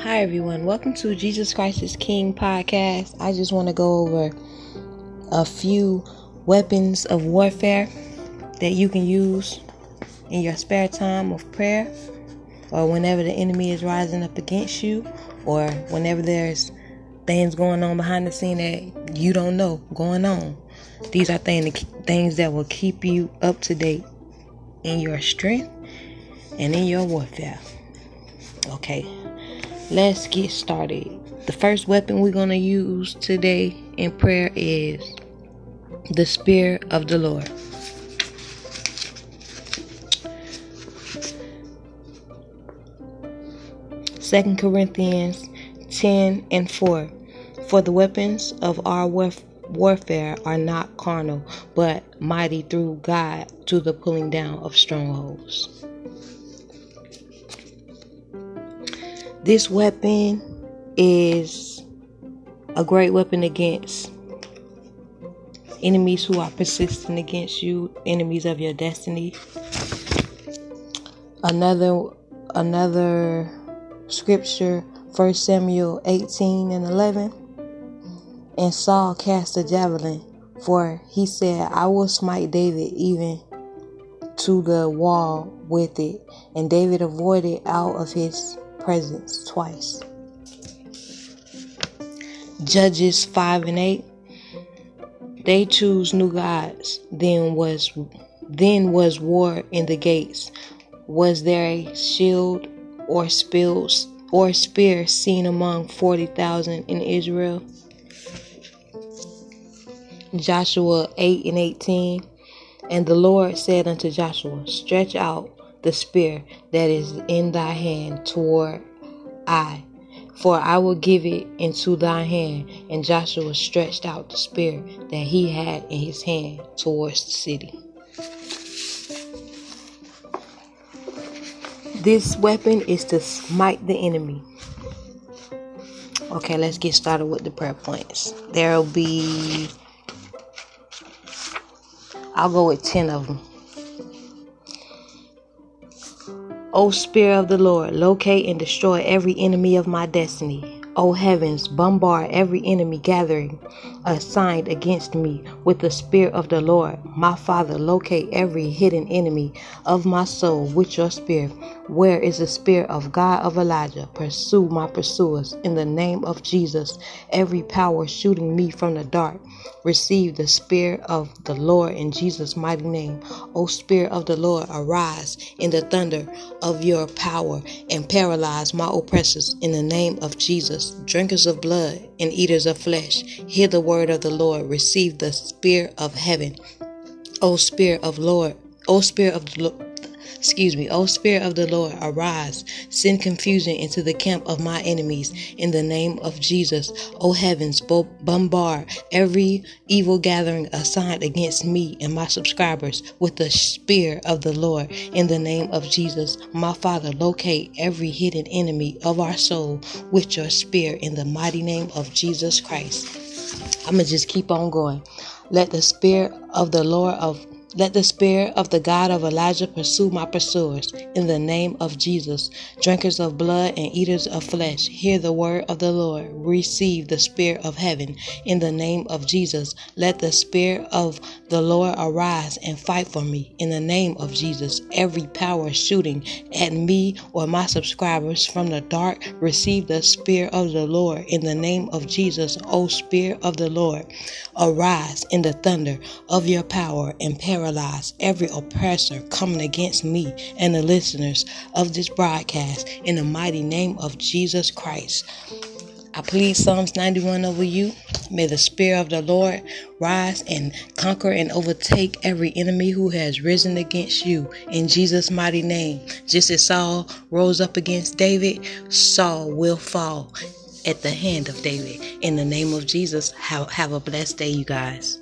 Hi, everyone. Welcome to Jesus Christ is King podcast. I just want to go over a few weapons of warfare that you can use in your spare time of prayer or whenever the enemy is rising up against you or whenever there's things going on behind the scene that you don't know going on. These are things things that will keep you up to date in your strength and in your warfare. Okay, let's get started. The first weapon we're going to use today in prayer is the Spear of the Lord. Second Corinthians 10 and 4. For the weapons of our warfare warfare are not carnal, but mighty through God to the pulling down of strongholds. This weapon is a great weapon against enemies who are persistent against you, enemies of your destiny. Another another scripture, 1 Samuel 18 and 11 and Saul cast a javelin, for he said, I will smite David even to the wall with it. And David avoided out of his presence twice. Judges 5 and 8. They choose new gods. Then was then was war in the gates. Was there a shield or spills or spear seen among forty thousand in Israel? Joshua 8 and 18. And the Lord said unto Joshua, Stretch out the spear that is in thy hand toward Ai, for I will give it into thy hand. And Joshua stretched out the spear that he had in his hand towards the city. This weapon is to smite the enemy. Okay, let's get started with the prayer points. There will be I'll go with 10 of them. O Spirit of the Lord, locate and destroy every enemy of my destiny. O heavens, bombard every enemy gathering assigned against me with the Spirit of the Lord. My Father, locate every hidden enemy of my soul with your Spirit. Where is the Spirit of God of Elijah? Pursue my pursuers in the name of Jesus. Every power shooting me from the dark, receive the Spirit of the Lord in Jesus' mighty name. O Spirit of the Lord, arise in the thunder of your power and paralyze my oppressors in the name of Jesus drinkers of blood and eaters of flesh, hear the word of the Lord, receive the spirit of heaven. O Spirit of Lord, O Spirit of the Lord, Excuse me. O Spirit of the Lord, arise. Send confusion into the camp of my enemies in the name of Jesus. O heavens, bombard every evil gathering assigned against me and my subscribers with the Spirit of the Lord in the name of Jesus. My Father, locate every hidden enemy of our soul with your Spirit in the mighty name of Jesus Christ. I'm going to just keep on going. Let the Spirit of the Lord of let the spirit of the God of Elijah pursue my pursuers. In the name of Jesus, drinkers of blood and eaters of flesh, hear the word of the Lord. Receive the spirit of heaven. In the name of Jesus, let the spirit of the Lord arise and fight for me. In the name of Jesus, every power shooting at me or my subscribers from the dark, receive the spirit of the Lord. In the name of Jesus, O Spirit of the Lord, arise in the thunder of your power and perish paralyze every oppressor coming against me and the listeners of this broadcast in the mighty name of Jesus Christ. I plead Psalms 91 over you. May the Spirit of the Lord rise and conquer and overtake every enemy who has risen against you in Jesus' mighty name. Just as Saul rose up against David, Saul will fall at the hand of David. In the name of Jesus, have, have a blessed day, you guys.